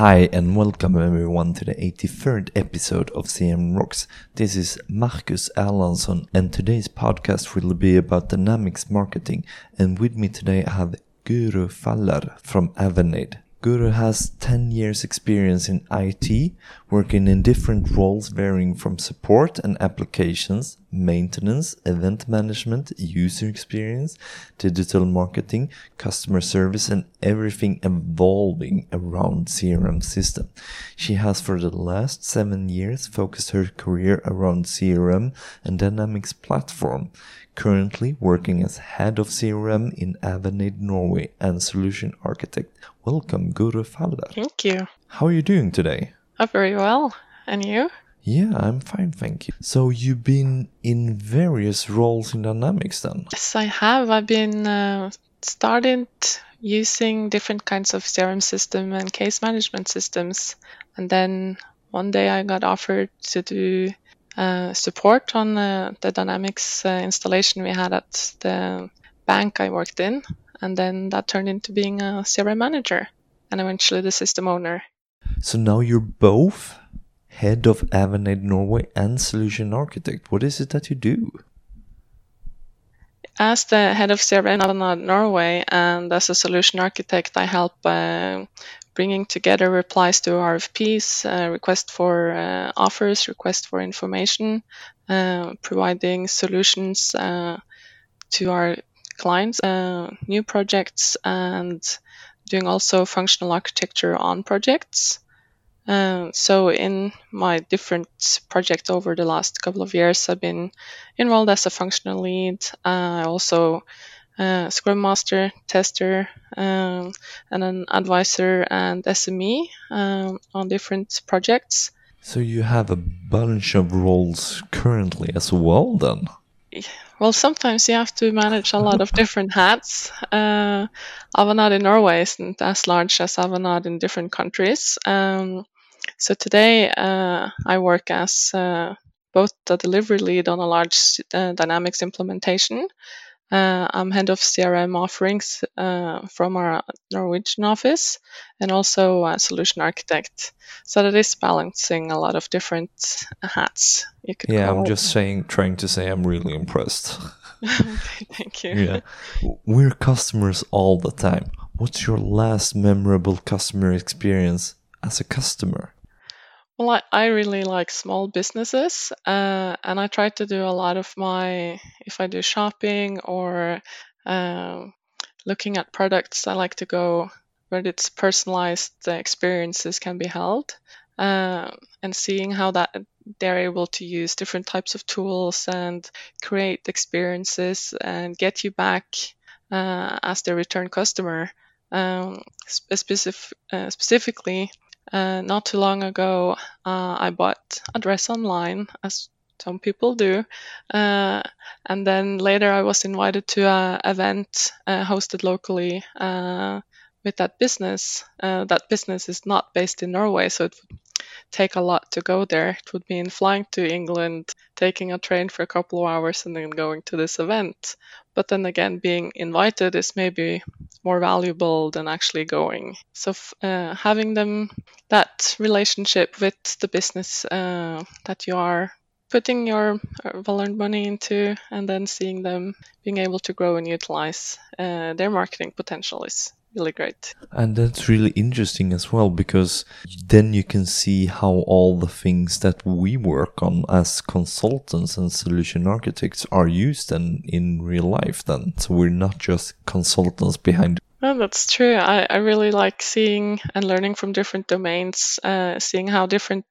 Hi and welcome everyone to the 83rd episode of CRM Rocks. This is Marcus Erlandsson and today's podcast will be about dynamics marketing and with me today I have Guro Faller from Avanade. Guro has 10 years experience in IT, working in different roles varying from support and applications, maintenance, event management, user experience, digital marketing, customer service and everything evolving around CRM system. She has for the last 7 years focused her career around CRM and Dynamics platform currently working as head of CRM in Avanade Norway and solution architect. Welcome, Guro Faller. Thank you. How are you doing today? I'm very well. And you? Yeah, I'm fine, thank you. So you've been in various roles in Dynamics then? Yes, I have. I've been uh, started using different kinds of CRM system and case management systems. And then one day I got offered to do support on uh, the Dynamics uh, installation we had at the bank I worked in. And then that turned into being a CRM manager and eventually the system owner. So now you're both head of Avanade Norway and solution architect. What is it that you do? As the head of CRM Avanade Norway and as a solution architect, I help uh, bringing together replies to RFPs, uh, request for uh, offers, request for information, uh, providing solutions uh, to our clients, uh, new projects, and doing also functional architecture on projects. Uh, so in my different projects over the last couple of years, I've been enrolled as a functional lead. I also uh, Scrum Master, tester, um, and an advisor and SME um, on different projects. So you have a bunch of roles currently as well, then? Well, sometimes you have to manage a lot of different hats. Uh, Avanade in Norway isn't as large as Avanade in different countries. Um, so today uh, I work as uh, both the delivery lead on a large uh, Dynamics implementation uh, I'm head of CRM offerings uh, from our Norwegian office and also a solution architect. So that is balancing a lot of different hats. You could yeah, I'm it. just saying, trying to say I'm really impressed. okay, thank you. Yeah, we're customers all the time. What's your last memorable customer experience as a customer? Well, I, I really like small businesses, uh, and I try to do a lot of my, if I do shopping or uh, looking at products, I like to go where it's personalized the experiences can be held, uh, and seeing how that they're able to use different types of tools and create experiences and get you back uh, as their return customer. Um, specific, uh, specifically, uh, not too long ago, uh, I bought a dress online, as some people do. Uh, and then later, I was invited to an event uh, hosted locally uh, with that business. Uh, that business is not based in Norway, so it would take a lot to go there. It would mean flying to England, taking a train for a couple of hours, and then going to this event. But then again, being invited is maybe more valuable than actually going. So uh, having them that relationship with the business uh, that you are putting your uh, well-earned money into, and then seeing them being able to grow and utilize uh, their marketing potential is really great. And that's really interesting as well because then you can see how all the things that we work on as consultants and solution architects are used and in real life then. So we're not just consultants behind well, that's true. I, I really like seeing and learning from different domains, uh, seeing how different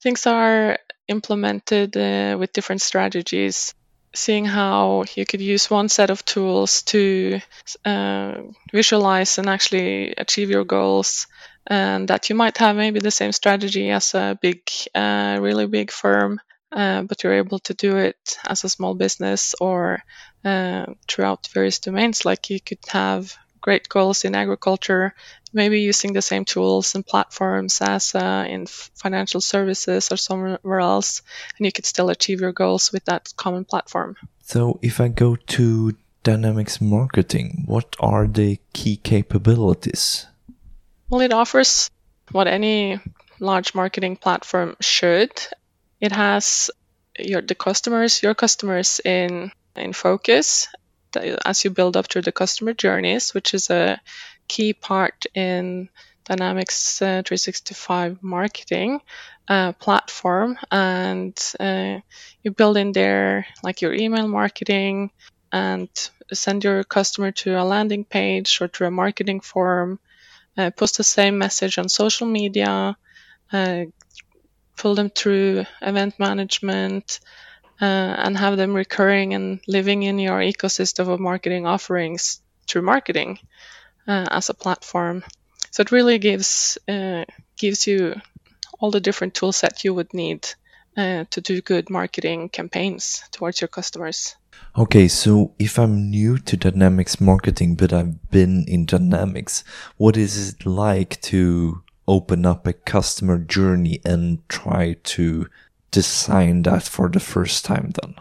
things are implemented uh, with different strategies seeing how you could use one set of tools to uh, visualize and actually achieve your goals and that you might have maybe the same strategy as a big uh, really big firm uh, but you're able to do it as a small business or uh, throughout various domains like you could have great goals in agriculture maybe using the same tools and platforms as uh, in financial services or somewhere else, and you could still achieve your goals with that common platform. So, if I go to Dynamics Marketing, what are the key capabilities? Well, it offers what any large marketing platform should. It has your the customers, your customers in in focus as you build up through the customer journeys, which is a key part in Dynamics uh, 365 marketing uh, platform. And uh, you build in there like your email marketing and send your customer to a landing page or to a marketing form, uh, post the same message on social media, uh, pull them through event management, and have them recurring and living in your ecosystem of marketing offerings through marketing uh, as a platform. So it really gives uh, gives you all the different tool set you would need uh, to do good marketing campaigns towards your customers. Okay, so if I'm new to Dynamics marketing, but I've been in Dynamics, what is it like to open up a customer journey and try to design that for the first time then?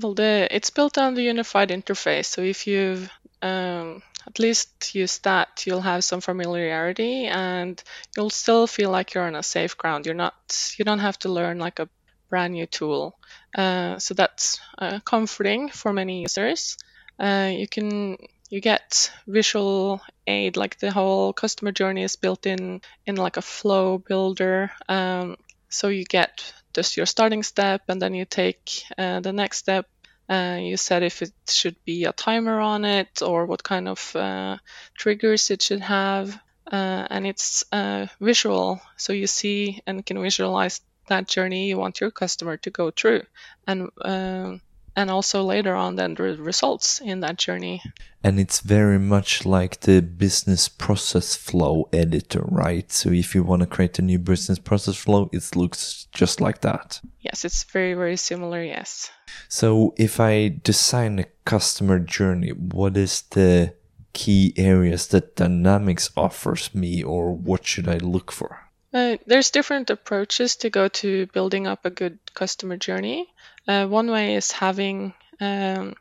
Well, the, it's built on the unified interface. So if you've um, at least used that, you'll have some familiarity and you'll still feel like you're on a safe ground. You're not, you don't have to learn like a brand new tool. Uh, so that's uh, comforting for many users. Uh, you can you get visual aid like the whole customer journey is built in in like a flow builder um, so you get just your starting step and then you take uh, the next step uh, you said if it should be a timer on it or what kind of uh, triggers it should have uh, and it's uh, visual. So you see and can visualize that journey you want your customer to go through. And um, and also later on then the results in that journey. And it's very much like the business process flow editor, right? So if you want to create a new business process flow, it looks just like that. Yes, it's very, very similar, yes. So if I design a customer journey, what is the key areas that Dynamics offers me or what should I look for? Uh, there's different approaches to go to building up a good customer journey. Uh, one way is having, um,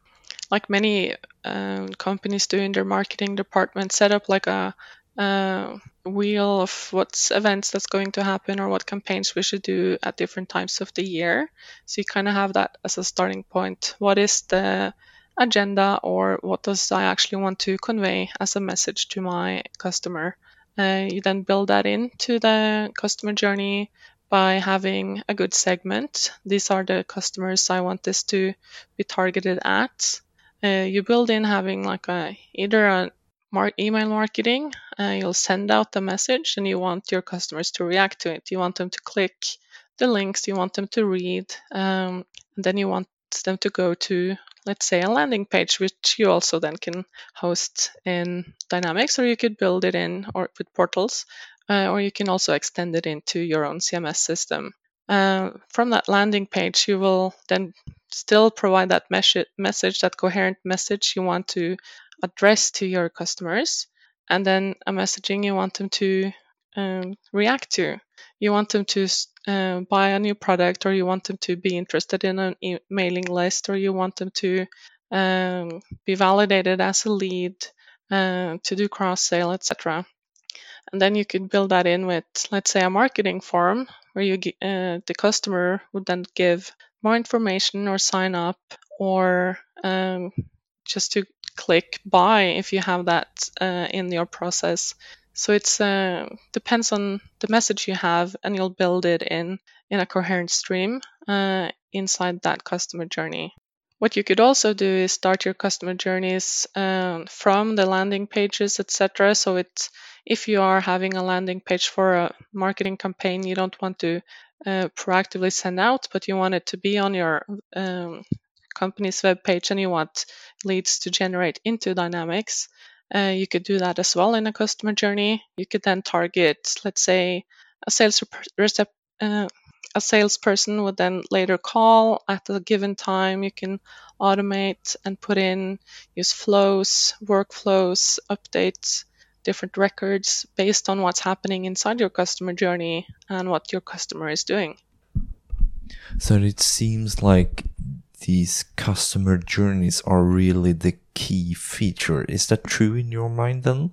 like many um, companies do in their marketing department, set up like a, wheel of what's events that's going to happen or what campaigns we should do at different times of the year. So you kind of have that as a starting point. What is the agenda or what does I actually want to convey as a message to my customer? Uh, you then build that into the customer journey by having a good segment. These are the customers I want this to be targeted at. Uh, you build in having like a either a mar- email marketing. Uh, you'll send out the message and you want your customers to react to it. You want them to click the links. You want them to read, um, and then you want them to go to let's say a landing page which you also then can host in dynamics or you could build it in or with portals or you can also extend it into your own CMS system. Uh, from that landing page, you will then still provide that mes- message, that coherent message you want to address to your customers, and then a messaging you want them to um, react to. You want them to uh, buy a new product, or you want them to be interested in an e- mailing list, or you want them to um, be validated as a lead, uh, to do cross sale, etc. And then you could build that in with, let's say, a marketing form where you uh, the customer would then give more information or sign up or um, just to click buy if you have that uh, in your process. So it's uh, depends on the message you have, and you'll build it in in a coherent stream uh, inside that customer journey. What you could also do is start your customer journeys um, from the landing pages, etc. So it's if you are having a landing page for a marketing campaign you don't want to uh, proactively send out, but you want it to be on your um, company's web page and you want leads to generate into Dynamics, uh, you could do that as well in a customer journey. You could then target, let's say, a sales rep, uh, a salesperson would then later call at a given time. You can automate and put in, use flows, workflows, updates different records based on what's happening inside your customer journey and what your customer is doing. So it seems like these customer journeys are really the key feature. Is that true in your mind then?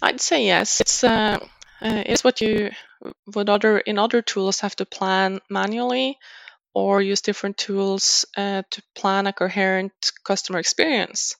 I'd say yes. It's uh, uh, it's what you would other in other tools have to plan manually or use different tools uh, to plan a coherent customer experience.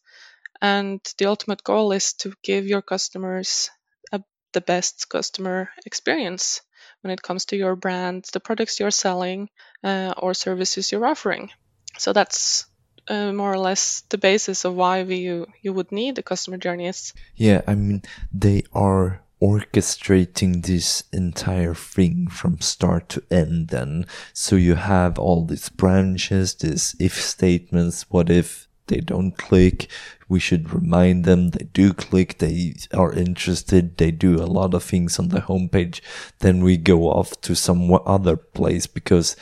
And the ultimate goal is to give your customers a, the best customer experience when it comes to your brand, the products you're selling, uh, or services you're offering. So that's uh, more or less the basis of why we, you you would need the customer journeys. Yeah, I mean they are orchestrating this entire thing from start to end then. So you have all these branches these if statements what if they don't click. We should remind them they do click they are interested they do a lot of things on the homepage. Then we go off to some other place because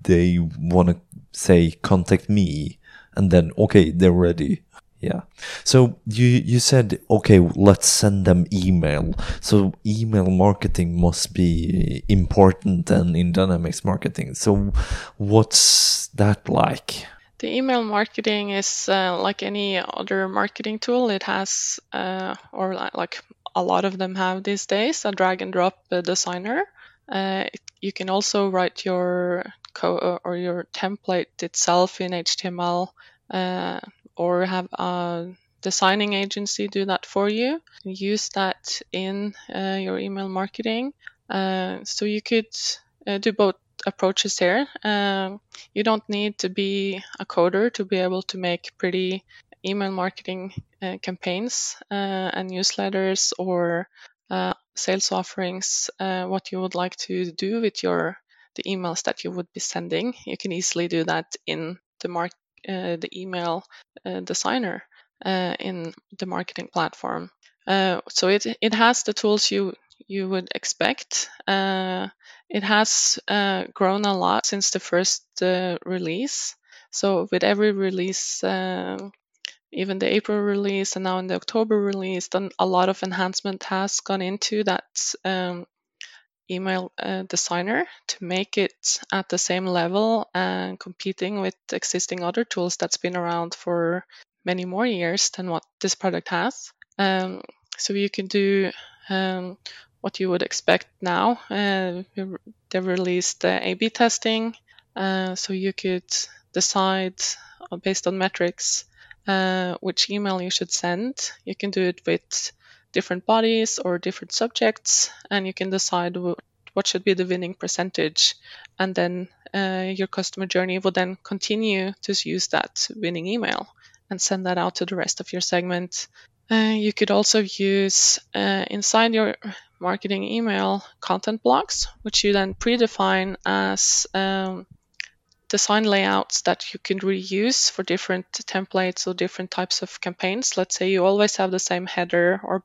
they want to say contact me. And then okay they're ready yeah. So you you said okay, let's send them email. So email marketing must be important then in Dynamics marketing. So what's that like? The email marketing is uh, like any other marketing tool. It has, uh, or like a lot of them have these days, a drag and drop uh, designer. Uh, you can also write your code or your template itself in HTML uh, or have a designing agency do that for you. Use that in uh, your email marketing. Uh, so you could uh, do both approaches here. Um, you don't need to be a coder to be able to make pretty email marketing uh, campaigns uh, and newsletters or uh, sales offerings. what you would like to do with your the emails that you would be sending, you can easily do that in the mark uh, the email uh, designer uh, in the marketing platform. so it it has the tools you you would expect. it has grown a lot since the first release. So with every release, even the April release and now in the October release, then a lot of enhancement has gone into that um, email uh, designer to make it at the same level and competing with existing other tools that's been around for many more years than what this product has. Um, so you can do um, what you would expect now. Uh, they've released uh, A/B testing, uh, so you could decide uh, based on metrics uh, which email you should send. You can do it with different bodies or different subjects, and you can decide what should be the winning percentage. And then uh, your customer journey will then continue to use that winning email and send that out to the rest of your segment. Uh, you could also use uh, inside your marketing email content blocks, which you then predefine as um, design layouts that you can reuse for different templates or different types of campaigns. Let's say you always have the same header or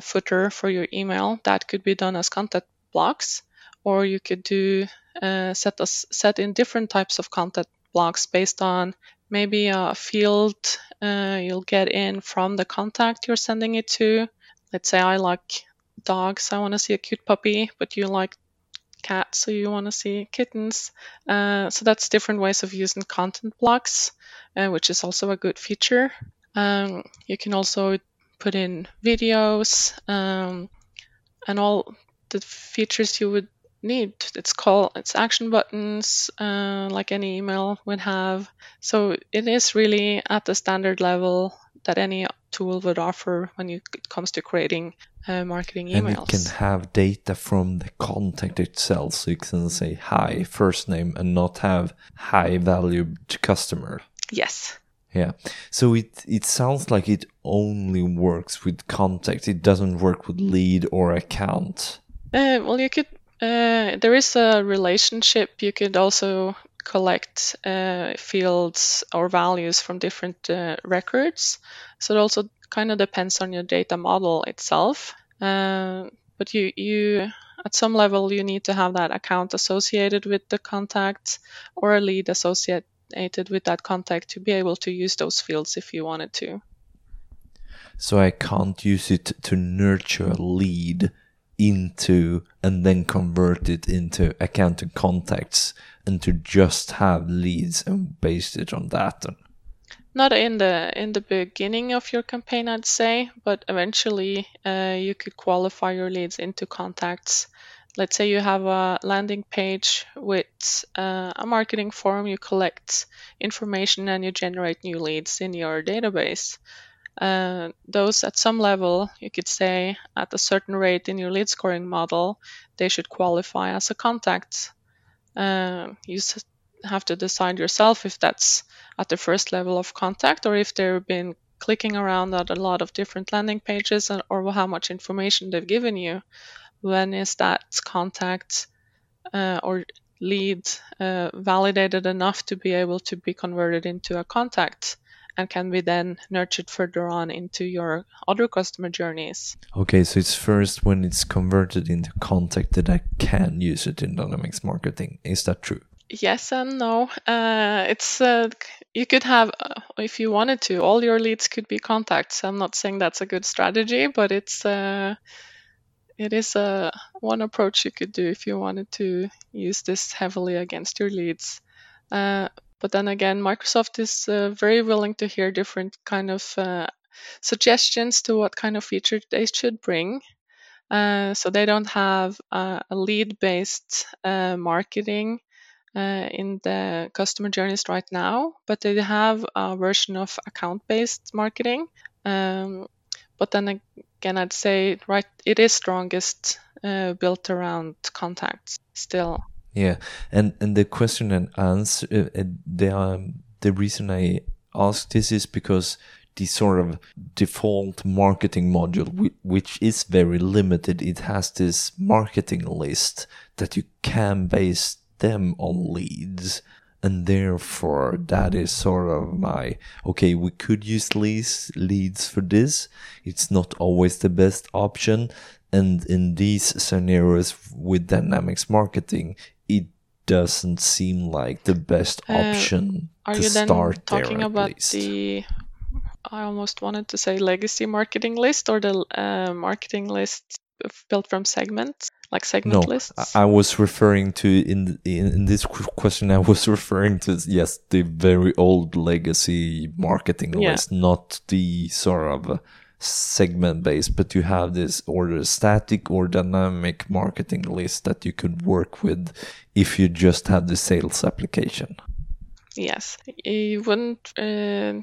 footer for your email. That could be done as content blocks, or you could do uh, set us set in different types of content blocks based on maybe a field uh, you'll get in from the contact you're sending it to. Let's say I like dogs, I want to see a cute puppy, but you like cats, so you want to see kittens. Uh, so that's different ways of using content blocks, uh, which is also a good feature. Um, you can also put in videos um, and all the features you would need. It's called it's action buttons, uh, like any email would have. So it is really at the standard level that any tool would offer when you, it comes to creating uh, marketing emails. And it can have data from the contact itself, so you can say hi first name and not have high value to customer. Yes. Yeah. So it it sounds like it only works with contact. It doesn't work with lead or account. Uh, well, you could. Uh, there is a relationship. You could also collect uh, fields or values from different uh, records. So it also kind of depends on your data model itself. Uh, but you you at some level you need to have that account associated with the contact or a lead associate with that contact to be able to use those fields if you wanted to. So I can't use it to nurture a lead into and then convert it into account and contacts and to just have leads and base it on that. not in the in the beginning of your campaign i'd say but eventually uh, you could qualify your leads into contacts let's say you have a landing page with uh, a marketing form you collect information and you generate new leads in your database uh, those at some level you could say at a certain rate in your lead scoring model they should qualify as a contact uh, you have to decide yourself if that's at the first level of contact or if they've been clicking around at a lot of different landing pages and, or how much information they've given you. When is that contact uh, or lead uh, validated enough to be able to be converted into a contact? and can be then nurtured further on into your other customer journeys. Okay, so it's first when it's converted into contact that I can use it in Dynamics marketing. Is that true? Yes and no. Uh, it's uh, you could have uh, if you wanted to, all your leads could be contacts. I'm not saying that's a good strategy, but it's uh, it is a uh, one approach you could do if you wanted to use this heavily against your leads. Uh, but then again, Microsoft is very willing to hear different kind of suggestions to what kind of feature they should bring. Uh, so they don't have uh, a lead-based uh, marketing uh, in the customer journeys right now, but they have a version of account-based marketing. Um, but then again, I'd say right, it is strongest uh, built around contacts still. Yeah, and and the question and answer, uh, uh, the um, the reason I ask this is because the sort of default marketing module, which is very limited, it has this marketing list that you can base them on leads and therefore that is sort of my okay we could use leads leads for this it's not always the best option and in these scenarios with dynamics marketing it doesn't seem like the best uh, option uh, are to you then start talking there, about least. the i almost wanted to say legacy marketing list or the uh, marketing list built from segments like segment no, lists? I was referring to in, in in this question. I was referring to yes, the very old legacy marketing yeah. list, not the sort of segment based, but you have this order static or dynamic marketing list that you could work with if you just had the sales application. Yes, you wouldn't. Uh,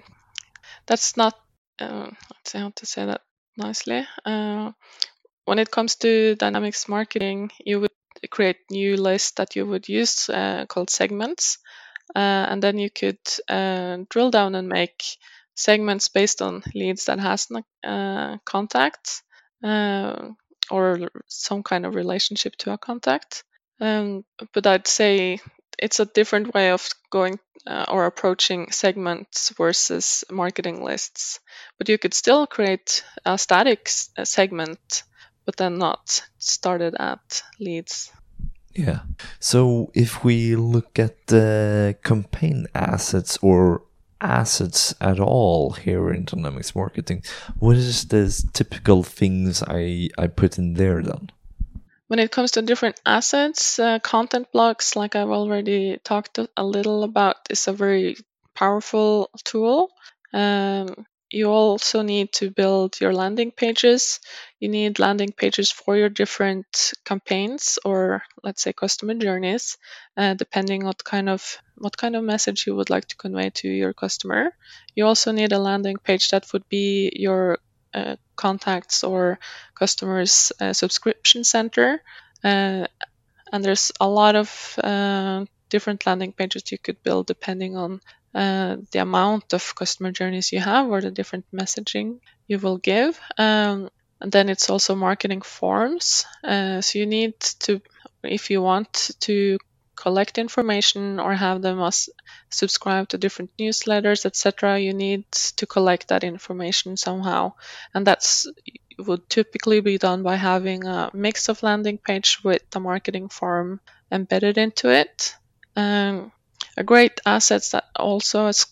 that's not. Uh, let's see how to say that nicely. Uh, when it comes to dynamics marketing, you would create new lists that you would use uh, called segments. Uh, and then you could uh, drill down and make segments based on leads that has uh, contact uh, or some kind of relationship to a contact. Um, but I'd say it's a different way of going uh, or approaching segments versus marketing lists. But you could still create a static segment but then not started at leads. Yeah. So if we look at the campaign assets or assets at all here in dynamics marketing, what is the typical things I, I put in there then? When it comes to different assets, uh, content blocks, like I've already talked a little about, is a very powerful tool. Um, you also need to build your landing pages. You need landing pages for your different campaigns or let's say customer journeys, uh, depending what kind of what kind of message you would like to convey to your customer. You also need a landing page that would be your uh, contacts or customers uh, subscription center. Uh, and there's a lot of uh, different landing pages you could build depending on uh, the amount of customer journeys you have or the different messaging you will give. Um, and then it's also marketing forms. Uh, so you need to, if you want to collect information or have them as subscribe to different newsletters, etc., you need to collect that information somehow. And that's would typically be done by having a mix of landing page with the marketing form embedded into it. Um, a great asset that also is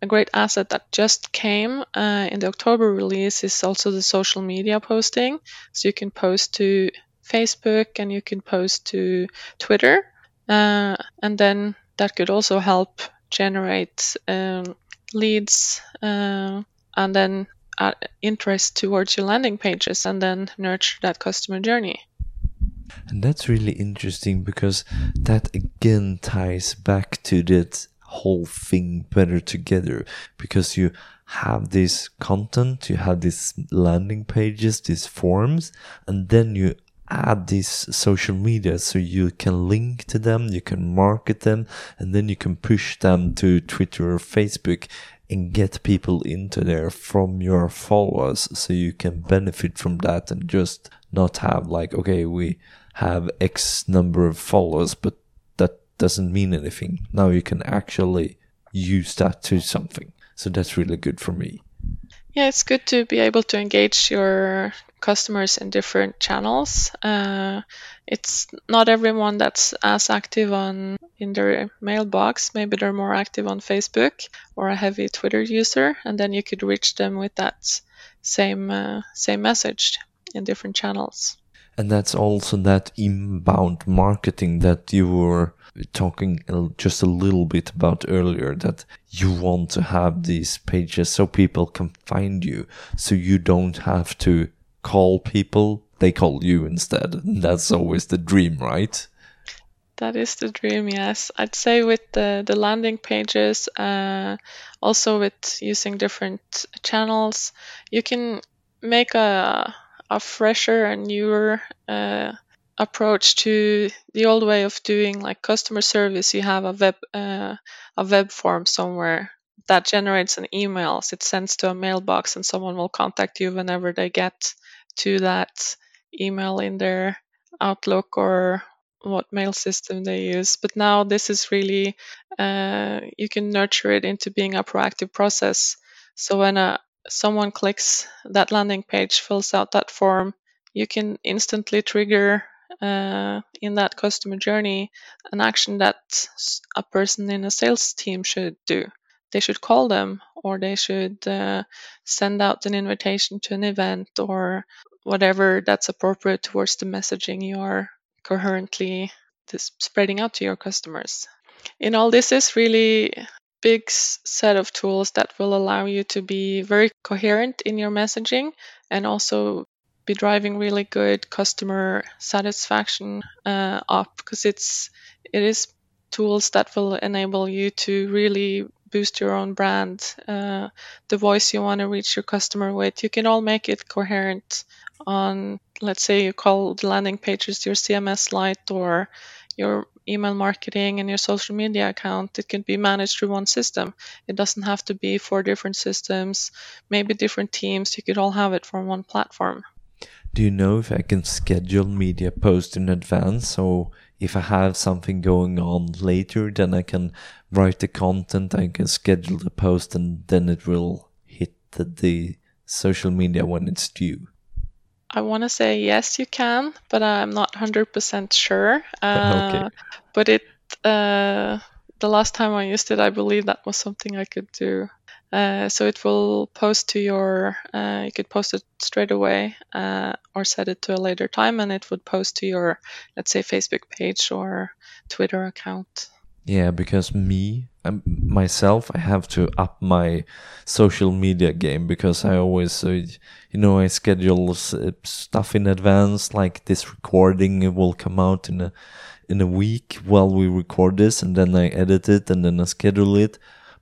a great asset that just came uh, in the October release is also the social media posting. So you can post to Facebook and you can post to Twitter, uh, and then that could also help generate um, leads uh, and then interest towards your landing pages and then nurture that customer journey. And that's really interesting because that again ties back to that whole thing better together because you have this content, you have these landing pages, these forms, and then you add these social media. So you can link to them, you can market them, and then you can push them to Twitter or Facebook and get people into there from your followers. So you can benefit from that and just not have like, okay, we have X number of followers, but that doesn't mean anything. Now you can actually use that to something. So that's really good for me. Yeah, it's good to be able to engage your customers in different channels. Uh, it's not everyone that's as active on in their mailbox. Maybe they're more active on Facebook or a heavy Twitter user, and then you could reach them with that same uh, same message in different channels. And that's also that inbound marketing that you were talking just a little bit about earlier that you want to have these pages so people can find you so you don't have to call people. They call you instead. That's always the dream right? That is the dream yes. I'd say with the, the landing pages uh, also with using different channels you can make a a fresher and newer uh, approach to the old way of doing like customer service. You have a web uh, a web form somewhere that generates an email. It sends to a mailbox and someone will contact you whenever they get to that email in their outlook or what mail system they use. But now this is really uh, you can nurture it into being a proactive process. So when a, someone clicks that landing page fills out that form you can instantly trigger uh, in that customer journey an action that a person in a sales team should do. They should call them or they should uh, send out an invitation to an event or whatever that's appropriate towards the messaging you are coherently spreading out to your customers. In all, this is really big set of tools that will allow you to be very coherent in your messaging and also be driving really good customer satisfaction uh, up because it's it is tools that will enable you to really boost your own brand, uh, the voice you want to reach your customer with. You can all make it coherent on, let's say, you call the landing pages your CMS Lite or your email marketing and your social media account. It can be managed through one system. It doesn't have to be four different systems, maybe different teams. You could all have it from one platform. Do you know if I can schedule media post in advance? So if I have something going on later, then I can write the content, I can schedule the post, and then it will hit the, the social media when it's due. I want to say yes, you can, but I'm not 100% sure. Uh, okay. But it, uh, the last time I used it, I believe that was something I could do. Uh, so it will post to your, uh, you could post it straight away uh, or set it to a later time and it would post to your, let's say, Facebook page or Twitter account. Yeah, because me, um, myself, I have to up my social media game because I always, uh, you know, I schedule uh, stuff in advance. Like this recording will come out in a in a week while we record this, and then I edit it and then I schedule it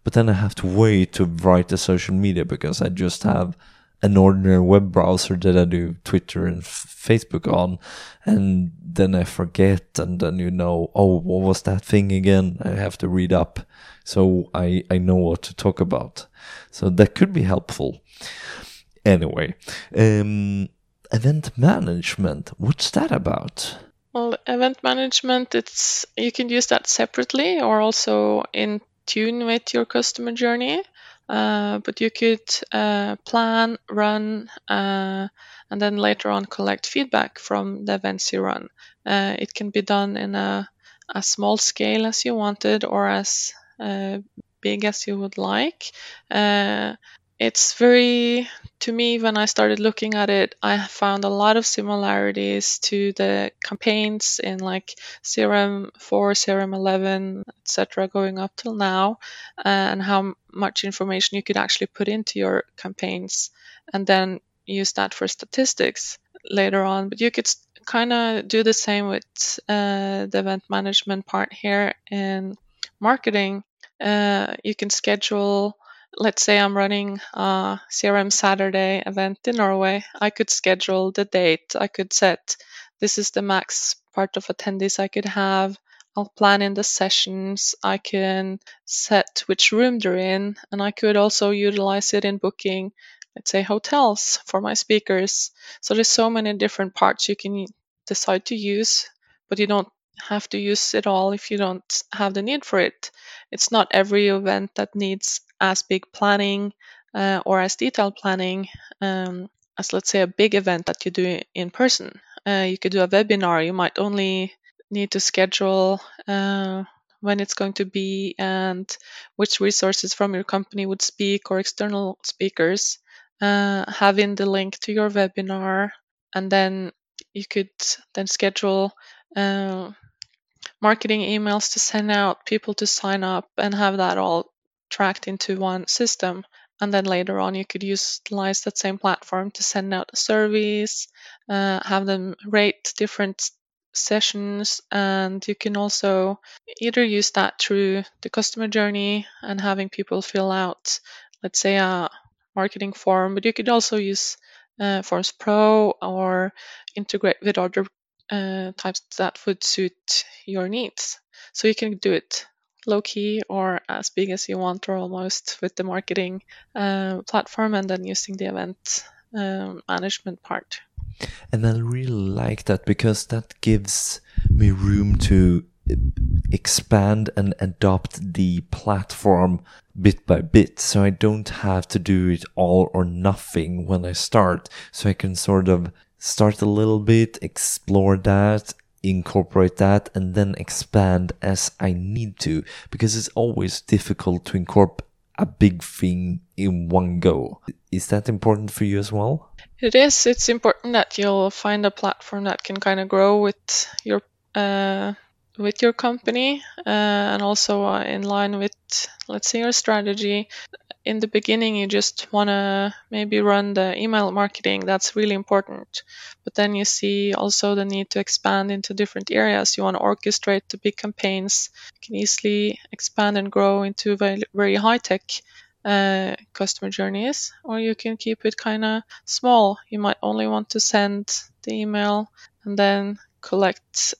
but then I have to wait to write the social media because I just have an ordinary web browser that I do Twitter and Facebook on, and then I forget, and then you know, oh, what was that thing again? I have to read up, so I I know what to talk about. So that could be helpful. Anyway, um, event management. What's that about? Well, event management, it's you can use that separately or also in tune with your customer journey. Uh, but you could uh, plan, run, uh, and then later on collect feedback from the events you run. Uh, it can be done in a, a, small scale as you wanted or as uh, big as you would like. Uh, it's very to me, when I started looking at it, I found a lot of similarities to the campaigns in like CRM 4, CRM 11, etc., going up till now, and how much information you could actually put into your campaigns and then use that for statistics later on. But you could kind of do the same with uh, the event management part here in marketing. Uh, you can schedule let's say I'm running a CRM Saturday event in Norway, I could schedule the date. I could set this is the max part of attendees I could have. I'll plan in the sessions. I can set which room they're in, and I could also utilize it in booking, let's say, hotels for my speakers. So there's so many different parts you can decide to use, but you don't have to use it all if you don't have the need for it. It's not every event that needs as big planning uh, or as detailed planning um, as, let's say, a big event that you do in person. Uh, you could do a webinar. You might only need to schedule uh, when it's going to be and which resources from your company would speak or external speakers. Uh, having the link to your webinar, and then you could then schedule uh, marketing emails to send out, people to sign up, and have that all tracked into one system. And then later on, you could utilize that same platform to send out surveys, uh, have them rate different sessions, and you can also either use that through the customer journey and having people fill out, let's say, a marketing form, but you could also use uh, Forms Pro or integrate with other uh, types that would suit your needs. So you can do it low key or as big as you want, or almost with the marketing uh, platform, and then using the event um, management part. And I really like that because that gives me room to expand and adopt the platform bit by bit. So I don't have to do it all or nothing when I start. So I can sort of start a little bit, explore that, incorporate that and then expand as I need to because it's always difficult to incorporate a big thing in one go. Is that important for you as well? It is. It's important that you'll find a platform that can kind of grow with your uh, with your company uh, and also uh, in line with, let's say, your strategy. In the beginning you just want to maybe run the email marketing that's really important. But then you see also the need to expand into different areas. You want to orchestrate the big campaigns. You can easily expand and grow into very, very high tech uh, customer journeys or you can keep it kind of small. You might only want to send the email and then collect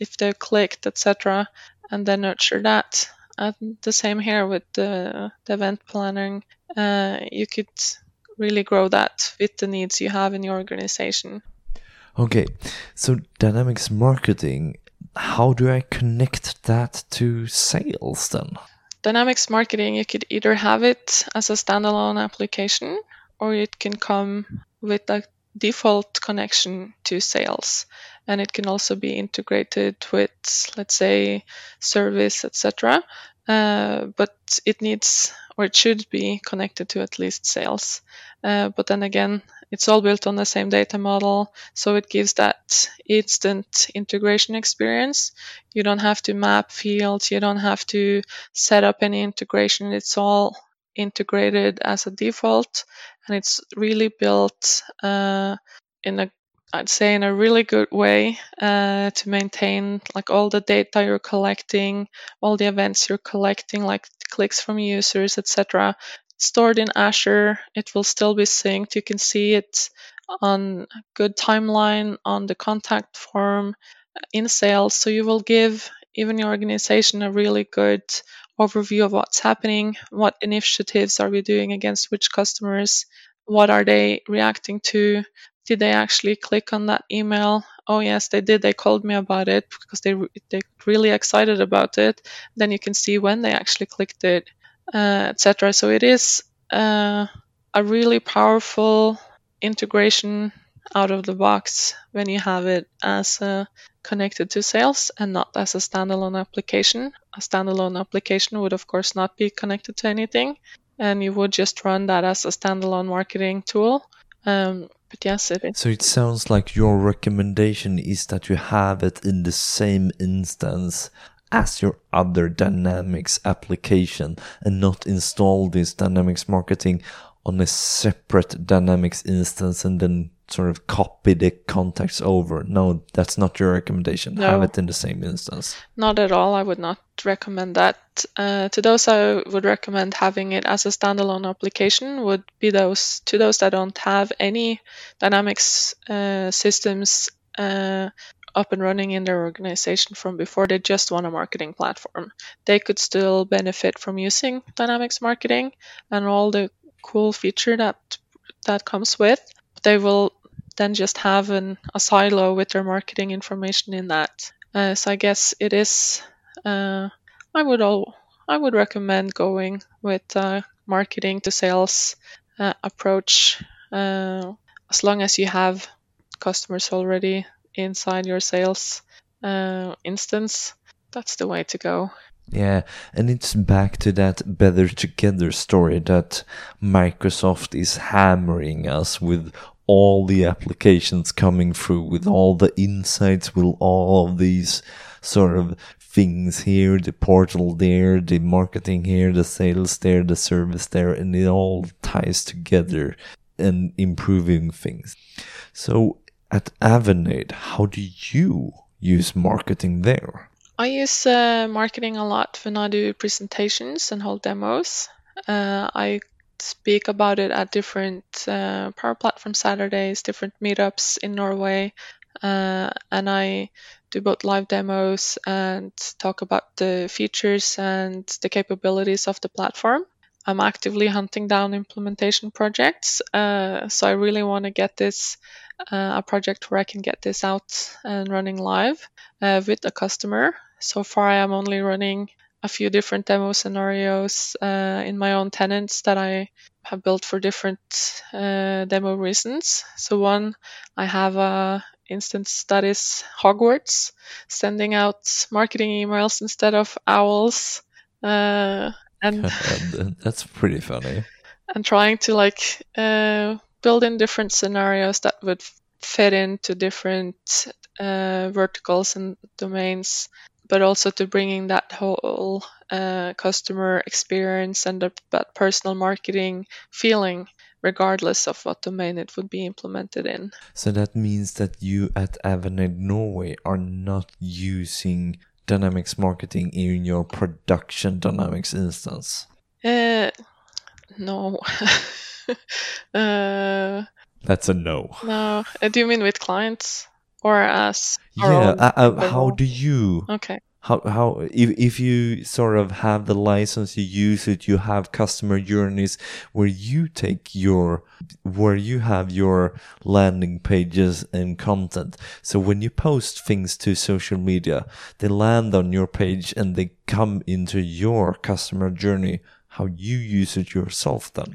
if they're clicked etc and then nurture that and the same here with the, the event planning. Uh, you could really grow that with the needs you have in your organization. Okay, so dynamics marketing, how do I connect that to sales then? Dynamics marketing, you could either have it as a standalone application or it can come with a default connection to sales and it can also be integrated with let's say service etc uh, but it needs or it should be connected to at least sales. Uh, but then again it's all built on the same data model so it gives that instant integration experience. You don't have to map fields you don't have to set up any integration. It's all integrated as a default and it's really built uh, in a I'd say in a really good way uh, to maintain like all the data you're collecting, all the events you're collecting, like clicks from users, etc. Stored in Azure, it will still be synced. You can see it on good timeline on the contact form in sales. So you will give even your organization a really good overview of what's happening, what initiatives are we doing against which customers, what are they reacting to, did they actually click on that email? Oh yes, they did. They called me about it because they they really excited about it. Then you can see when they actually clicked it, uh, etc. So it is uh, a really powerful integration out of the box when you have it as uh, connected to sales and not as a standalone application. A standalone application would of course not be connected to anything. and you would just run that as a standalone marketing tool. Um, but. So it sounds like your recommendation is that you have it in the same instance as your other Dynamics application and not install this Dynamics marketing on a separate Dynamics instance and then sort of copy the contacts over. No, that's not your recommendation. No. Have it in the same instance. Not at all. I would not recommend that. Uh, to those, I would recommend having it as a standalone application. Would be those to those that don't have any Dynamics uh, systems uh, up and running in their organization from before. They just want a marketing platform. They could still benefit from using Dynamics marketing and all the cool feature that that comes with. They will then just have an, a silo with their marketing information in that. Uh, so I guess it is. Uh, I would all I would recommend going with uh, marketing to sales uh, approach uh, as long as you have customers already inside your sales uh, instance. That's the way to go. Yeah, and it's back to that better together story that Microsoft is hammering us with all the applications coming through, with all the insights, with all of these sort of things here, the portal there, the marketing here, the sales there, the service there, and it all ties together and improving things. So at Avanade, how do you use marketing there? I use uh, marketing a lot when I do presentations and hold demos. Uh, I speak about it at different uh, Power Platform Saturdays, different meetups in Norway, uh, and I do both live demos and talk about the features and the capabilities of the platform. I'm actively hunting down implementation projects, uh, so I really want to get this uh, a project where I can get this out and running live uh, with a customer. So far, I am only running a few different demo scenarios uh, in my own tenants that I have built for different uh, demo reasons. So one, I have a instance that is Hogwarts, sending out marketing emails instead of owls, uh, and that's pretty funny. And trying to like uh, build in different scenarios that would fit into different uh, verticals and domains but also to bringing that whole uh, customer experience and the, that personal marketing feeling regardless of what domain it would be implemented in. So that means that you at Avanade Norway are not using Dynamics marketing in your production Dynamics instance? Uh, no. uh, That's a no. No. Uh, do you mean with clients? Or us? yeah uh, uh, how do you okay. how how if if you sort of have the license you use it you have customer journeys where you take your where you have your landing pages and content. So when you post things to social media they land on your page and they come into your customer journey how you use it yourself then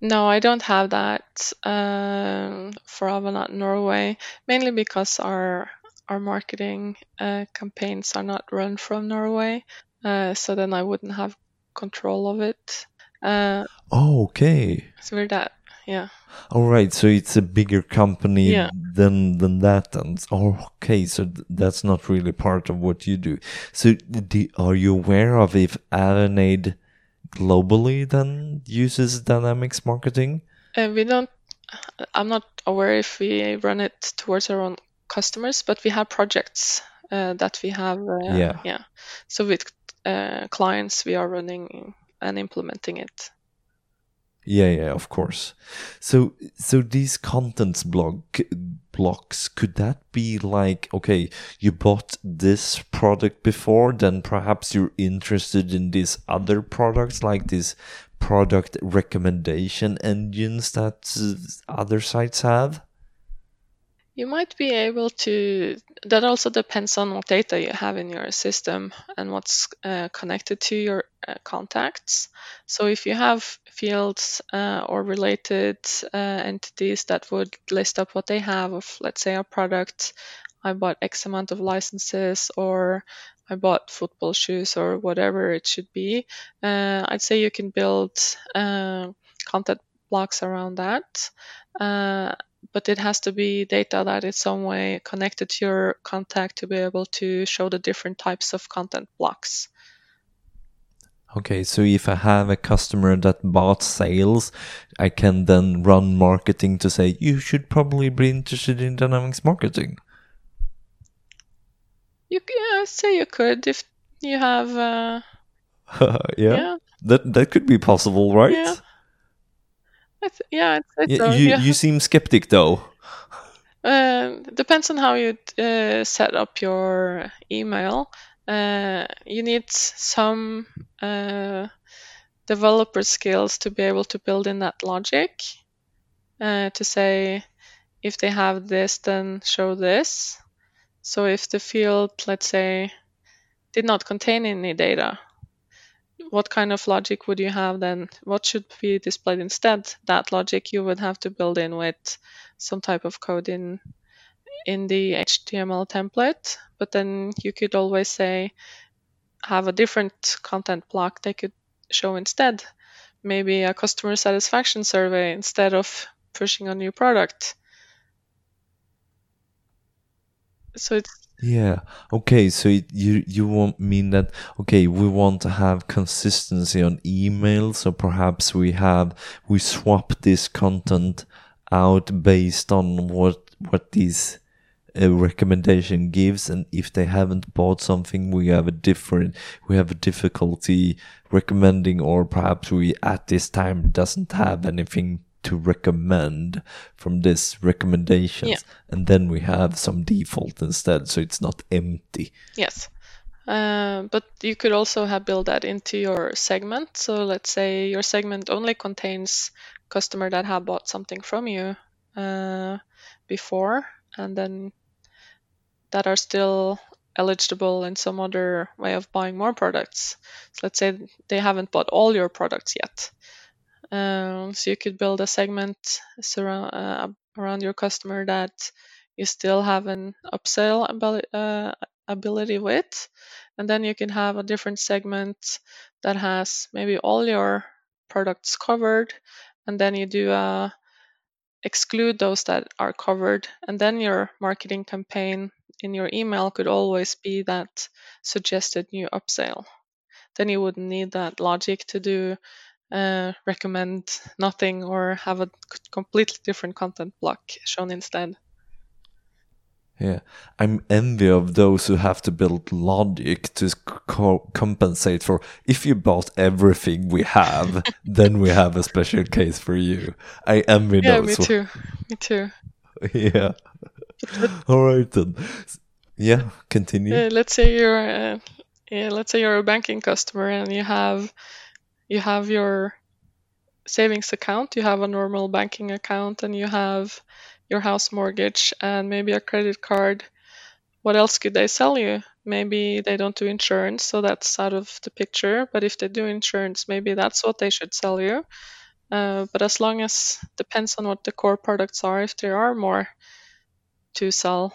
no, I don't have that um, for Avanade Norway, mainly because our our marketing uh, campaigns are not run from Norway, uh, so then I wouldn't have control of it. Uh, oh, okay. So we're that, yeah. All right, so it's a bigger company yeah. than than that, and oh, okay, so th that's not really part of what you do. So, are you aware of if Avanade globally then uses Dynamics marketing? Uh, we don't. I'm not aware if we run it towards our own customers, but we have projects uh, that we have. Uh, yeah. Yeah. So with uh, clients, we are running and implementing it. Yeah, yeah, of course. So, so these contents blog blocks could that be like okay, you bought this product before, then perhaps you're interested in these other products like these product recommendation engines that other sites have. You might be able to, that also depends on what data you have in your system and what's uh, connected to your uh, contacts. So if you have fields uh, or related uh, entities that would list up what they have of, let's say, a product, I bought X amount of licenses or I bought football shoes or whatever it should be. Uh, I'd say you can build uh, content blocks around that. Uh, but it has to be data that is some way connected to your contact to be able to show the different types of content blocks. Okay, so if I have a customer that bought sales, I can then run marketing to say you should probably be interested in dynamics marketing. You yeah, say you could if you have. Uh, yeah. yeah. that that could be possible, right? Yeah. I th- yeah, yeah. You yeah. you seem skeptic though. Uh, depends on how you uh, set up your email. Uh, you need some uh, developer skills to be able to build in that logic. Uh, to say, if they have this, then show this. So if the field, let's say, did not contain any data, what kind of logic would you have then? What should be displayed instead? That logic you would have to build in with some type of code in in the HTML template, but then you could always say have a different content block they could show instead. Maybe a customer satisfaction survey instead of pushing a new product. So it's yeah. Okay. So you you won't mean that? Okay, we want to have consistency on email, so perhaps we have we swap this content out based on what what these a recommendation gives and if they haven't bought something we have a different we have a difficulty recommending or perhaps we at this time doesn't have anything to recommend from this recommendations. Yeah. and then we have some default instead so it's not empty. Yes. Uh, but you could also have built that into your segment. So let's say your segment only contains customer that have bought something from you uh, before and then that are still eligible in some other way of buying more products. So let's say they haven't bought all your products yet. Um, so you could build a segment surround, uh, around your customer that you still have an upsell ability, uh, ability with. And then you can have a different segment that has maybe all your products covered. And then you do a exclude those that are covered. And then your marketing campaign in your email could always be that suggested new upsell. Then you wouldn't need that logic to do uh, recommend nothing or have a completely different content block shown instead. Yeah, I'm envy of those who have to build logic to co compensate for if you bought everything we have, then we have a special case for you. I envy yeah, those. me too. Me too. yeah. All right then. Yeah, continue. Uh, let's say you're, uh, yeah, let's say you're a banking customer and you have, you have your savings account, you have a normal banking account, and you have your house mortgage and maybe a credit card. What else could they sell you? Maybe they don't do insurance, so that's out of the picture. But if they do insurance, maybe that's what they should sell you. Uh, but as long as depends on what the core products are, if there are more to sell.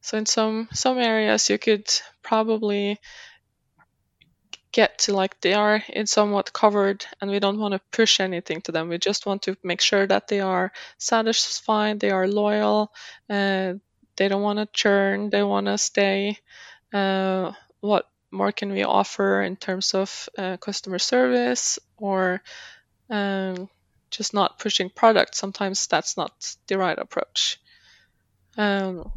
So in some some areas you could probably get to like they are in somewhat covered and we don't want to push anything to them. We just want to make sure that they are satisfied they are loyal uh, they don't want to churn they want to stay uh, what more can we offer in terms of uh, customer service or um, just not pushing products? Sometimes that's not the right approach um,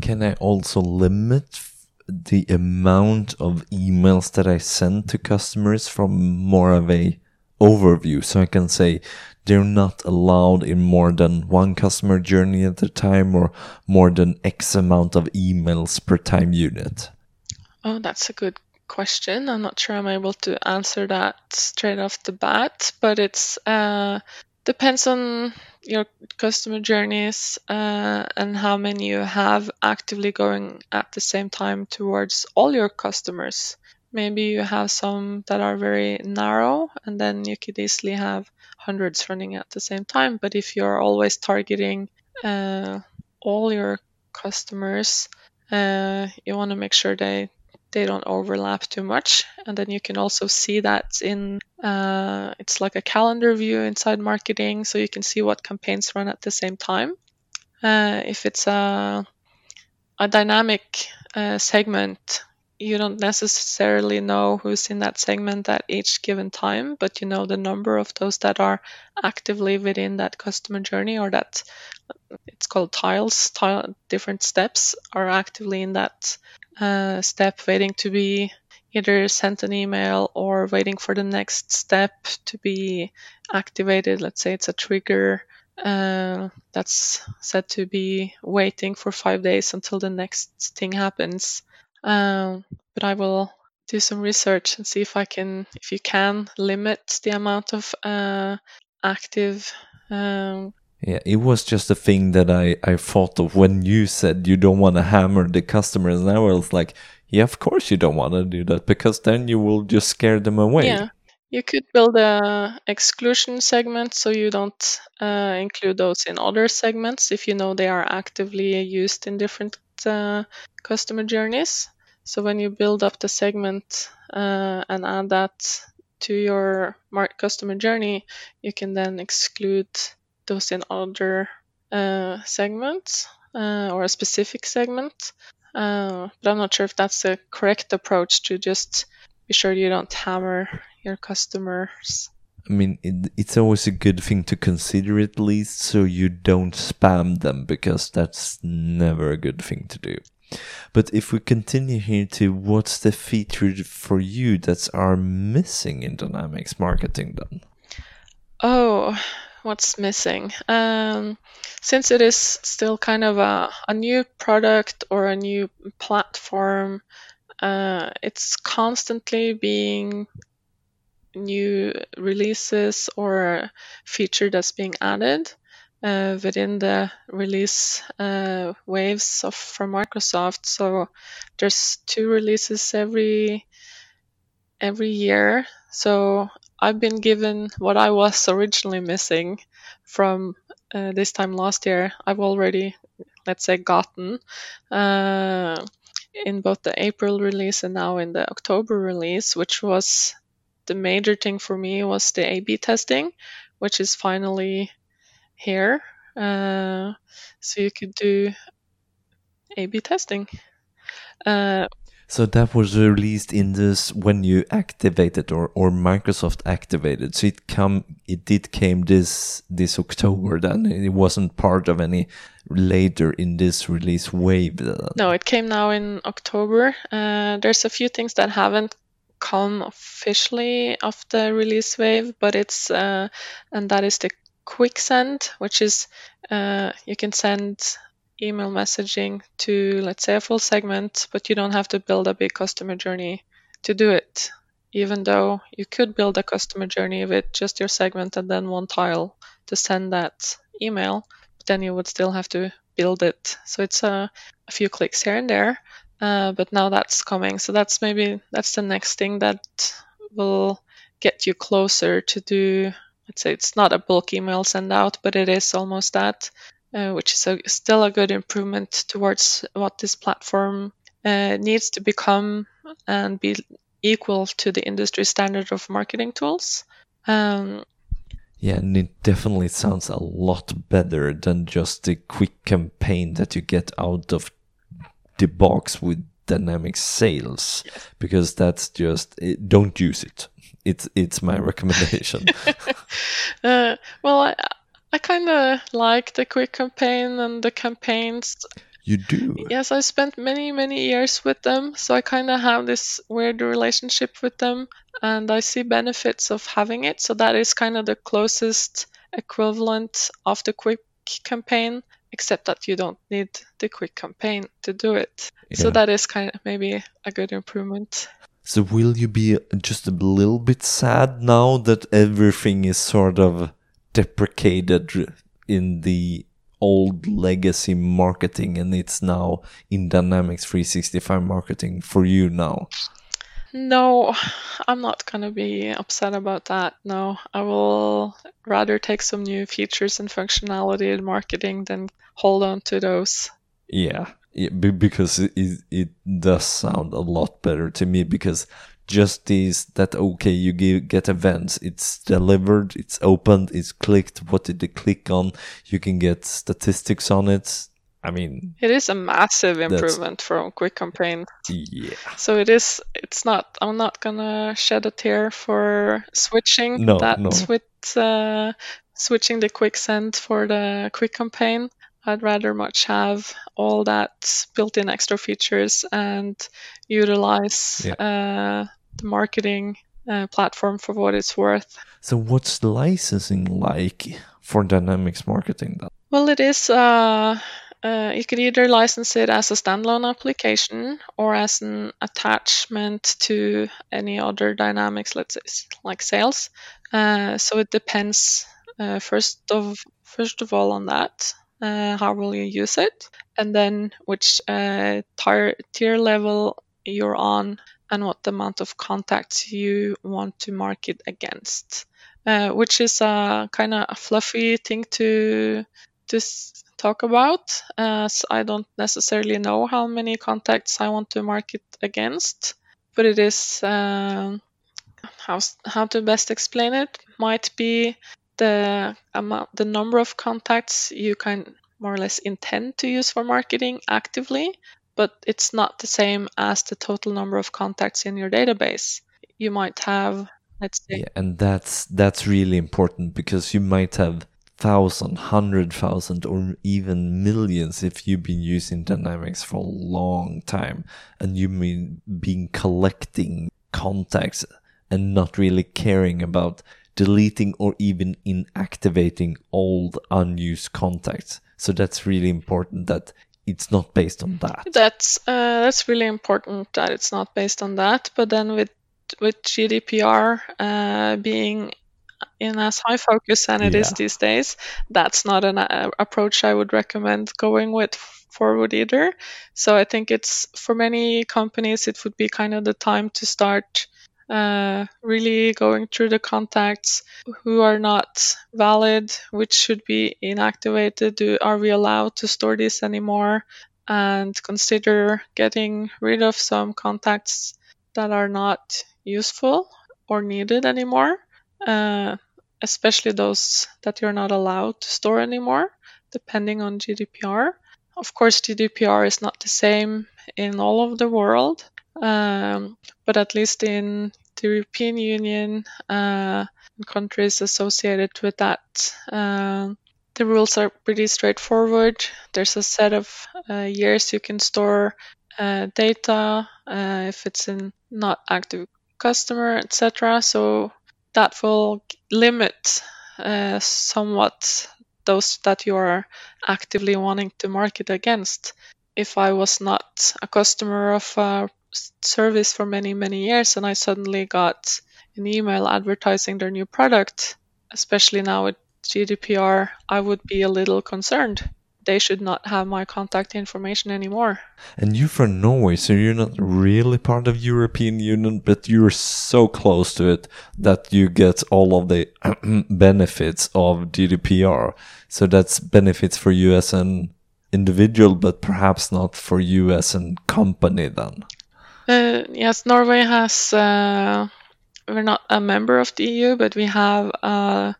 can I also limit the amount of emails that I send to customers from more of a overview? So I can say they're not allowed in more than one customer journey at a time or more than X amount of emails per time unit. Oh, that's a good question. I'm not sure I'm able to answer that straight off the bat, but it's uh, depends on your customer journeys uh, and how many you have actively going at the same time towards all your customers. Maybe you have some that are very narrow, and then you could easily have hundreds running at the same time. But if you're always targeting uh, all your customers, uh, you want to make sure they they don't overlap too much. And then you can also see that in uh, it's like a calendar view inside marketing, so you can see what campaigns run at the same time. Uh, if it's a a dynamic uh, segment, you don't necessarily know who's in that segment at each given time, but you know the number of those that are actively within that customer journey or that it's called tiles, tile, different steps are actively in that uh, step waiting to be either sent an email or waiting for the next step to be activated. Let's say it's a trigger uh, that's said to be waiting for five days until the next thing happens. Um, but I will do some research and see if I can, if you can limit the amount of uh, active. Um, yeah, it was just a thing that I, I thought of when you said you don't want to hammer the customers. And I was like, yeah, of course you don't want to do that because then you will just scare them away. Yeah. You could build a exclusion segment so you don't uh, include those in other segments if you know they are actively used in different uh, customer journeys. So when you build up the segment uh, and add that to your customer journey, you can then exclude those in other uh, segments uh, or a specific segment. Uh, but I'm not sure if that's the correct approach to just be sure you don't hammer your customers. I mean, it, it's always a good thing to consider at least so you don't spam them because that's never a good thing to do. But if we continue here to what's the feature for you that's are missing in Dynamics marketing then? Oh, what's missing? Um, since it is still kind of a, a new product or a new platform, uh, it's constantly being new releases or feature that's being added uh, within the release uh, waves of from Microsoft. So there's two releases every every year. So I've been given what I was originally missing from uh, this time last year. I've already, let's say, gotten uh, in both the April release and now in the October release, which was the major thing for me was the A/B testing, which is finally here. Uh, so you could do A/B testing. Uh, so that was released in this when you activated or, or Microsoft activated. So it come it did came this this October then. It wasn't part of any later in this release wave. Then. No, it came now in October. Uh, there's a few things that haven't come officially of the release wave, but it's uh, and that is the quick send, which is uh, you can send email messaging to, let's say, a full segment, but you don't have to build a big customer journey to do it. Even though you could build a customer journey with just your segment and then one tile to send that email, but then you would still have to build it. So it's a, a few clicks here and there, uh, but now that's coming. So that's maybe that's the next thing that will get you closer to do let's say it's not a bulk email send out, but it is almost that, uh, which is a, still a good improvement towards what this platform uh, needs to become and be equal to the industry standard of marketing tools. Um, yeah, and it definitely sounds a lot better than just the quick campaign that you get out of the box with dynamic sales, because that's just it, don't use it it's it's my recommendation. uh, well, I I kind of like the quick campaign and the campaigns. You do. Yes, I spent many many years with them, so I kind of have this weird relationship with them, and I see benefits of having it. So that is kind of the closest equivalent of the quick campaign except that you don't need the quick campaign to do it. Yeah. So that is kind of maybe a good improvement. So will you be just a little bit sad now that everything is sort of deprecated in the old legacy marketing and it's now in Dynamics 365 marketing for you now? No, I'm not going to be upset about that. No, I will rather take some new features and functionality in marketing than hold on to those. Yeah, Yeah, because it, it does sound a lot better to me because just these that okay you give, get events it's delivered it's opened it's clicked. What did they click on? You can get statistics on it. I mean it is a massive improvement from quick campaign. Yeah. So it is it's not i'm not gonna shed a tear for switching no, that no. with uh, switching the quick send for the quick campaign. I'd rather much have all that built-in extra features and utilize yeah. uh, the marketing uh, platform for what it's worth. So, what's the licensing like for Dynamics Marketing then? Well, it is. Uh, uh, you could either license it as a standalone application or as an attachment to any other Dynamics, let's say, like sales. Uh, so it depends. Uh, first of first of all on that uh, how will you use it, and then which uh, tar- tier level you're on, and what amount of contacts you want to market against. Uh, which is a kind of a fluffy thing to to talk about, as I don't necessarily know how many contacts I want to market against. But it is um, how how to best explain it might be the amount, the number of contacts you can more or less intend to use for marketing actively, but it's not the same as the total number of contacts in your database. You might have, let's say, yeah, and that's that's really important because you might have thousand, hundred thousand, or even millions if you've been using Dynamics for a long time, and you mean been collecting contacts and not really caring about deleting or even inactivating old unused contacts. So that's really important that it's not based on that. That's uh, that's really important that it's not based on that. But then with with GDPR uh, being in as high focus and it yeah. is these days, that's not an uh, approach I would recommend going with forward either. So I think it's for many companies it would be kind of the time to start uh, really going through the contacts who are not valid, which should be inactivated. Do, are we allowed to store this anymore? And consider getting rid of some contacts that are not useful or needed anymore, uh, especially those that you're not allowed to store anymore, depending on GDPR. Of course, GDPR is not the same in all of the world, um, but at least in the European Union uh, and countries associated with that. Uh, the rules are pretty straightforward. There's a set of uh, years you can store uh, data uh, if it's in not active customer, etc. So that will limit uh, somewhat those that you are actively wanting to market against. If I was not a customer of a service for many, many years, and I suddenly got an email advertising their new product, especially now with GDPR, I would be a little concerned. They should not have my contact information anymore. And you're from Norway, so you're not really part of European Union, but you're so close to it that you get all of the benefits of GDPR. So that's benefits for you as an individual, but perhaps not for you as a company then. Uh, yes, Norway has. Uh, we're not a member of the EU, but we have uh,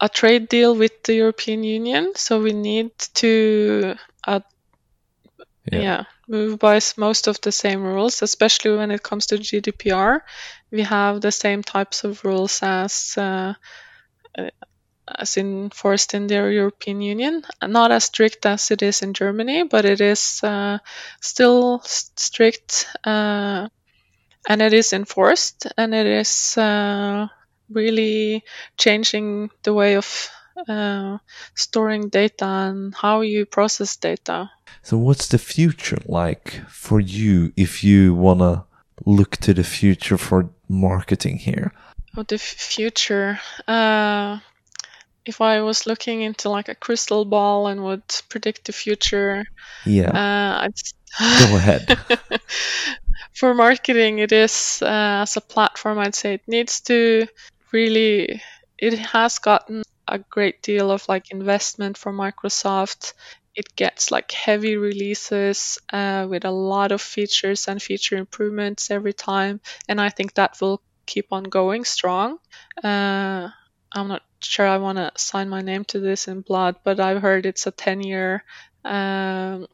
a trade deal with the European Union, so we need to, uh, yeah. yeah. move by most of the same rules, especially when it comes to GDPR. We have the same types of rules as uh, as enforced in the European Union. Not as strict as it is in Germany, but it is uh, still strict uh, and it is enforced and it is uh, really changing the way of uh, storing data and how you process data. So, what's the future like for you if you want to look to the future for marketing here? Oh, the future. Uh, if I was looking into like a crystal ball and would predict the future, yeah, uh, I'd go ahead. for marketing, it is uh, as a platform. I'd say it needs to really. It has gotten a great deal of like investment from Microsoft it gets like heavy releases uh, with a lot of features and feature improvements every time, and I think that will keep on going strong. Uh, I'm not sure I want to sign my name to this in blood, but I've heard it's a 10 year um,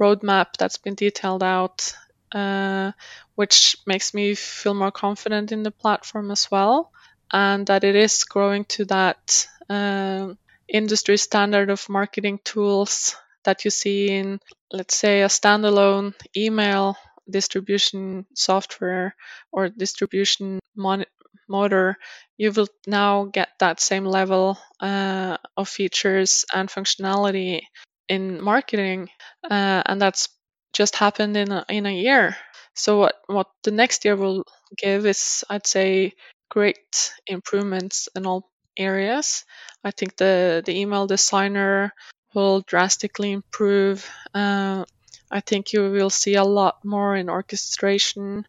roadmap that's been detailed out, uh, which makes me feel more confident in the platform as well, and that it is growing to that um, industry standard of marketing tools that you see in, let's say, a standalone email distribution software or distribution mon- motor, you will now get that same level uh, of features and functionality in marketing, uh, and that's just happened in a, in a year. So what what the next year will give is, I'd say, great improvements in all areas. I think the the email designer will drastically improve. Uh, I think you will see a lot more in orchestration.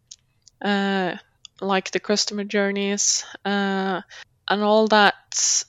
Uh, like the customer journeys uh, and all that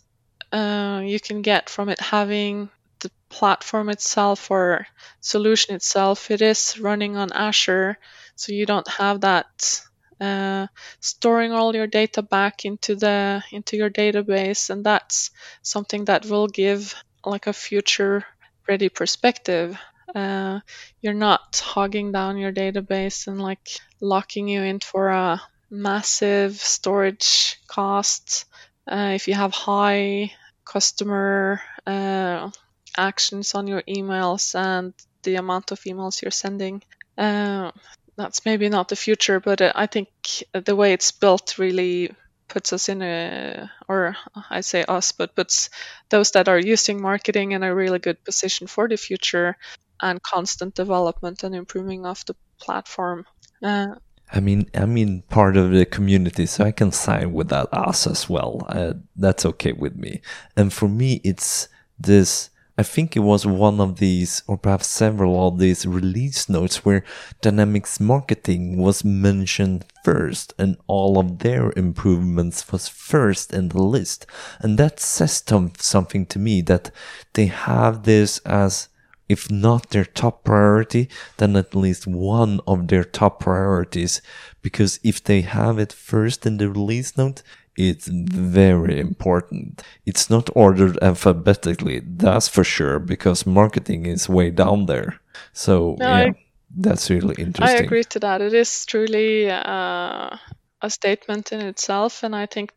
uh, you can get from it having the platform itself or solution itself. It is running on azure so you don't have that uh, storing all your data back into the into your database and that's something that will give like a future ready perspective. Uh, you're not hogging down your database and like locking you in for a massive storage costs. Uh, if you have high customer uh, actions on your emails and the amount of emails you're sending, uh, that's maybe not the future, but uh, I think the way it's built really puts us in a, or I say us, but puts those that are using marketing in a really good position for the future and constant development and improving of the platform. Uh, I mean, I mean, part of the community, so I can sign with that us as well. Uh, that's okay with me. And for me, it's this. I think it was one of these, or perhaps several of these release notes where Dynamics Marketing was mentioned first and all of their improvements was first in the list. And that says something to me that they have this as if not their top priority, then at least one of their top priorities. Because if they have it first in the release note, it's very important. It's not ordered alphabetically, that's for sure, because marketing is way down there. So, no, yeah, I, that's really interesting. I agree to that. It is truly uh, a statement in itself, and I think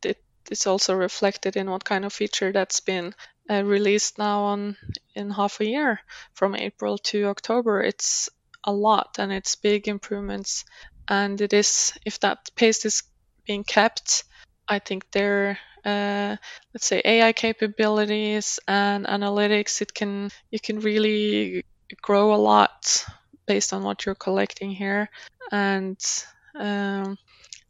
it's also reflected in what kind of feature that's been uh, released now on in half a year from April to October. It's a lot and it's big improvements. And it is if that pace is being kept, I think there uh, let's say AI capabilities and analytics, it can you can really grow a lot based on what you're collecting here. And um,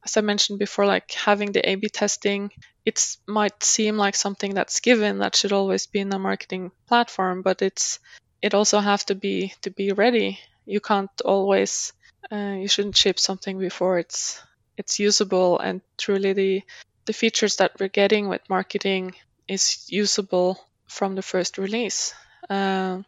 as I mentioned before, like having the A/B testing, it might seem like something that's given that should always be in a marketing platform, but it's it also have to be to be ready. You can't always uh, you shouldn't ship something before it's it's usable and truly the the features that we're getting with marketing is usable from the first release. Uh,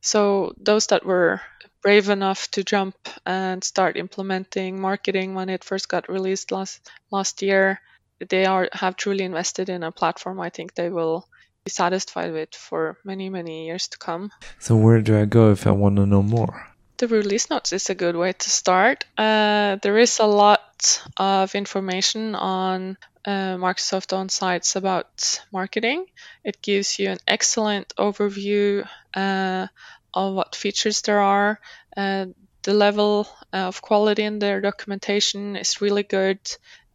so those that were brave enough to jump and start implementing marketing when it first got released last last year, they are have truly invested in a platform. I think they will be satisfied with for many many years to come. So where do I go if I want to know more? The release notes is a good way to start. Uh, there is a lot of information on uh, Microsoft on sites about marketing. It gives you an excellent overview uh, of what features there are. Uh, the level of quality in their documentation is really good.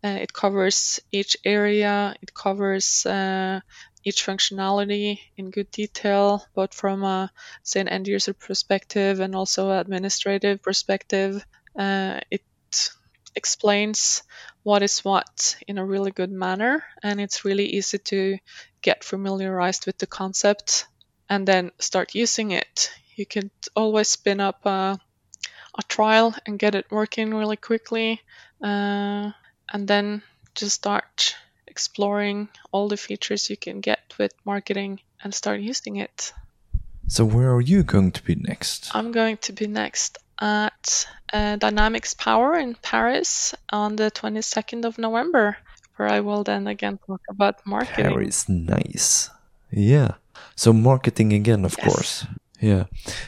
Uh, it covers each area, it covers uh, each functionality in good detail, both from a, say, an end user perspective and also administrative perspective. Uh, it explains what is what in a really good manner, and it's really easy to get familiarized with the concept and then start using it you could always spin up a, a trial and get it working really quickly, uh, and then just start exploring all the features you can get with marketing and start using it. So where are you going to be next? I'm going to be next at uh, Dynamics Power in Paris on the 22nd of November, where I will then again talk about marketing. Paris, nice. Yeah. So marketing again, of Yes. course. Yeah.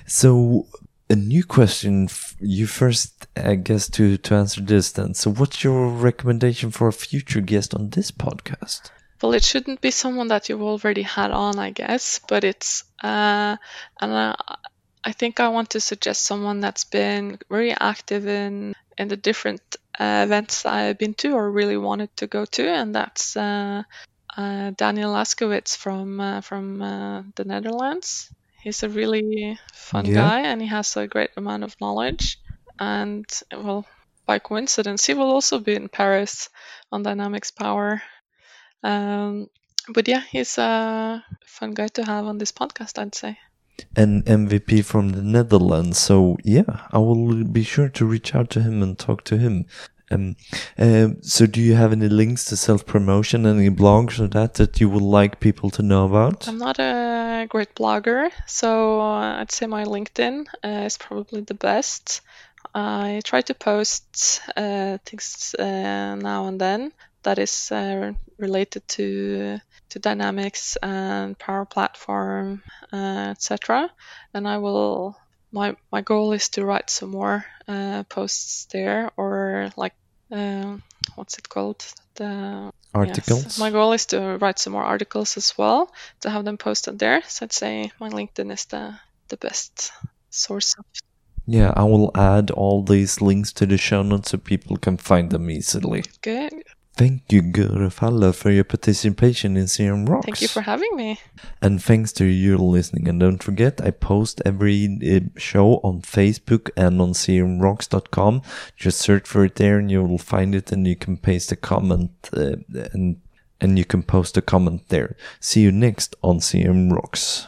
So a new question. You first, I guess, to to answer this then. So what's your recommendation for a future guest on this podcast? Well, it shouldn't be someone that you've already had on, I guess, but it's, uh, and uh, I think I want to suggest someone that's been very active in in the different uh, events I've been to or really wanted to go to, and that's uh, uh, Daniel Laskewitz from uh, from uh, the Netherlands. He's a really fun Yeah. guy, and he has a great amount of knowledge. And well, by coincidence, he will also be in Paris on Dynamics Power. Um, but yeah, he's a fun guy to have on this podcast, I'd say. An MVP from the Netherlands. So yeah, I will be sure to reach out to him and talk to him. Um, uh, so do you have any links to self promotion, any blogs or that that you would like people to know about? I'm not a great blogger, so uh, I'd say my LinkedIn uh, is probably the best. I try to post uh, things uh, now and then that is related to to Dynamics and Power Platform, etc. And I will. My my goal is to write some more uh, posts there, or like um, what's it called? The Articles? Yes. My goal is to write some more articles as well to have them posted there. So I'd say my LinkedIn is the the best source of Yeah, I will add all these links to the show notes so people can find them easily. good. Thank you, Guro Faller, for your participation in CRM Rocks. Thank you for having me. And thanks to you listening. And don't forget, I post every uh, show on Facebook and on crmrocks.com. Just search for it there and you will find it and you can paste a comment uh, and, and you can post a comment there. See you next on CRM Rocks.